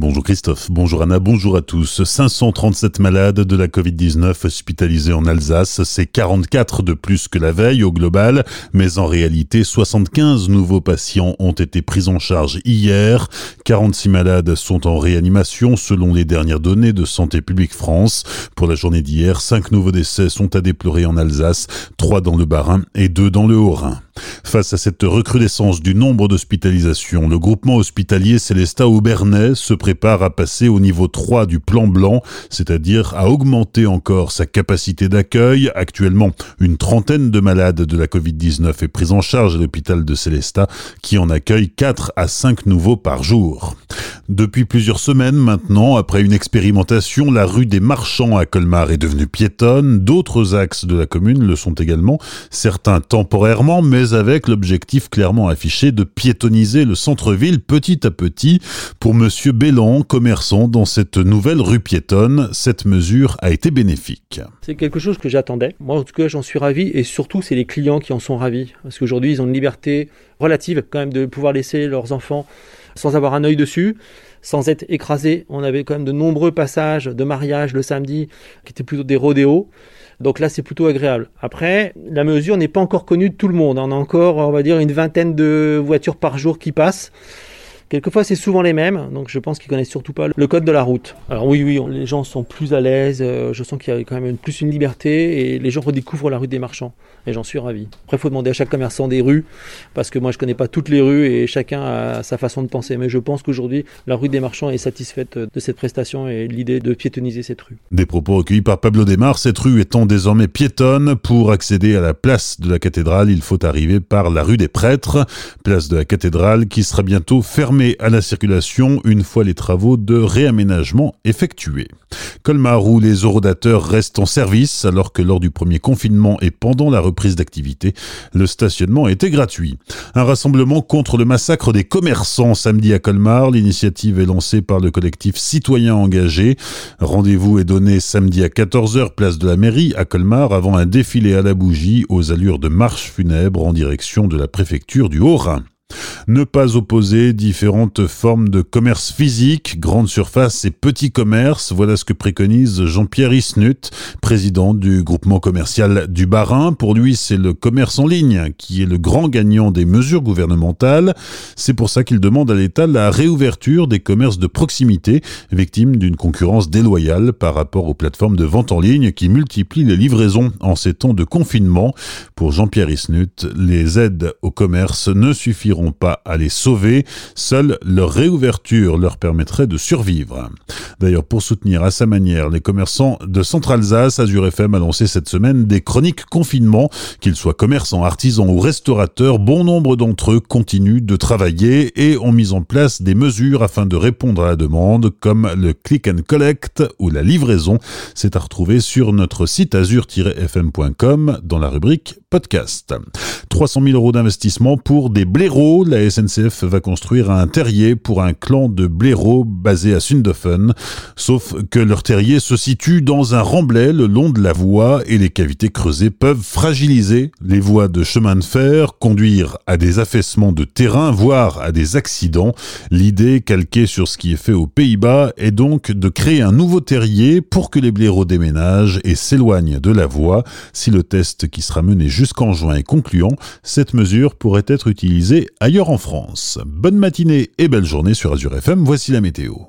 Bonjour Christophe, bonjour Anna, bonjour à tous. 537 malades de la Covid-19 hospitalisés en Alsace, c'est 44 de plus que la veille au global, mais en réalité 75 nouveaux patients ont été pris en charge hier. 46 malades sont en réanimation selon les dernières données de Santé publique France. Pour la journée d'hier, 5 nouveaux décès sont à déplorer en Alsace, 3 dans le Bas-Rhin et 2 dans le Haut-Rhin. Face à cette recrudescence du nombre d'hospitalisations, le groupement hospitalier Célestat Aubernais se prépare à passer au niveau 3 du plan blanc, c'est-à-dire à augmenter encore sa capacité d'accueil. Actuellement, une trentaine de malades de la Covid-19 est prise en charge à l'hôpital de Célestat, qui en accueille 4 à 5 nouveaux par jour. Depuis plusieurs semaines maintenant, après une expérimentation, la rue des Marchands à Colmar est devenue piétonne. D'autres axes de la commune le sont également, certains temporairement, mais avec l'objectif clairement affiché de piétoniser le centre-ville petit à petit. Pour monsieur Bélan, commerçant dans cette nouvelle rue piétonne, cette mesure a été bénéfique. C'est quelque chose que j'attendais. Moi, en tout cas, j'en suis ravi et surtout, c'est les clients qui en sont ravis. Parce qu'aujourd'hui, ils ont une liberté relative quand même de pouvoir laisser leurs enfants sans avoir un œil dessus, sans être écrasés. On avait quand même de nombreux passages de mariage le samedi qui étaient plutôt des rodéos. Donc là, c'est plutôt agréable. Après, la mesure n'est pas encore connue de tout le monde. On a encore, on va dire, une vingtaine de voitures par jour qui passent. Quelquefois, c'est souvent les mêmes, donc je pense qu'ils connaissent surtout pas le code de la route. Alors oui, oui, les gens sont plus à l'aise, euh, je sens qu'il y a quand même plus une liberté et les gens redécouvrent la rue des marchands et j'en suis ravi. Après, il faut demander à chaque commerçant des rues parce que moi, je connais pas toutes les rues et chacun a sa façon de penser. Mais je pense qu'aujourd'hui, la rue des marchands est satisfaite de cette prestation et l'idée de piétoniser cette rue. Des propos recueillis par Pablo Desmar, cette rue étant désormais piétonne, pour accéder à la place de la cathédrale, il faut arriver par la rue des prêtres, place de la cathédrale qui sera bientôt fermée à la circulation une fois les travaux de réaménagement effectués. Colmar où les orodateurs restent en service alors que lors du premier confinement et pendant la reprise d'activité, le stationnement était gratuit. Un rassemblement contre le massacre des commerçants samedi à Colmar. L'initiative est lancée par le collectif Citoyens engagés. Rendez-vous est donné samedi à 14h place de la mairie à Colmar avant un défilé à la bougie aux allures de marche funèbre en direction de la préfecture du Haut-Rhin. Ne pas opposer différentes formes de commerce physique, grande surface et petit commerce, voilà ce que préconise Jean-Pierre Isnut, président du groupement commercial du Barin. Pour lui, c'est le commerce en ligne qui est le grand gagnant des mesures gouvernementales. C'est pour ça qu'il demande à l'État la réouverture des commerces de proximité, victimes d'une concurrence déloyale par rapport aux plateformes de vente en ligne qui multiplient les livraisons en ces temps de confinement. Pour Jean-Pierre Isnut, les aides au commerce ne suffiront à les sauver, seule leur réouverture leur permettrait de survivre. D'ailleurs, pour soutenir à sa manière les commerçants de Centre-Alsace, Azure FM a lancé cette semaine des chroniques confinement. Qu'ils soient commerçants, artisans ou restaurateurs, bon nombre d'entre eux continuent de travailler et ont mis en place des mesures afin de répondre à la demande, comme le click and collect ou la livraison. C'est à retrouver sur notre site azure-fm.com dans la rubrique podcast. 300 000 euros d'investissement pour des blaireaux. La SNCF va construire un terrier pour un clan de blaireaux basé à Sundofen. Sauf que leur terrier se situe dans un remblai le long de la voie et les cavités creusées peuvent fragiliser les voies de chemin de fer, conduire à des affaissements de terrain, voire à des accidents. L'idée, calquée sur ce qui est fait aux Pays-Bas, est donc de créer un nouveau terrier pour que les blaireaux déménagent et s'éloignent de la voie. Si le test qui sera mené jusqu'en juin est concluant, cette mesure pourrait être utilisée ailleurs en France. Bonne matinée et belle journée sur Azure FM, voici la météo.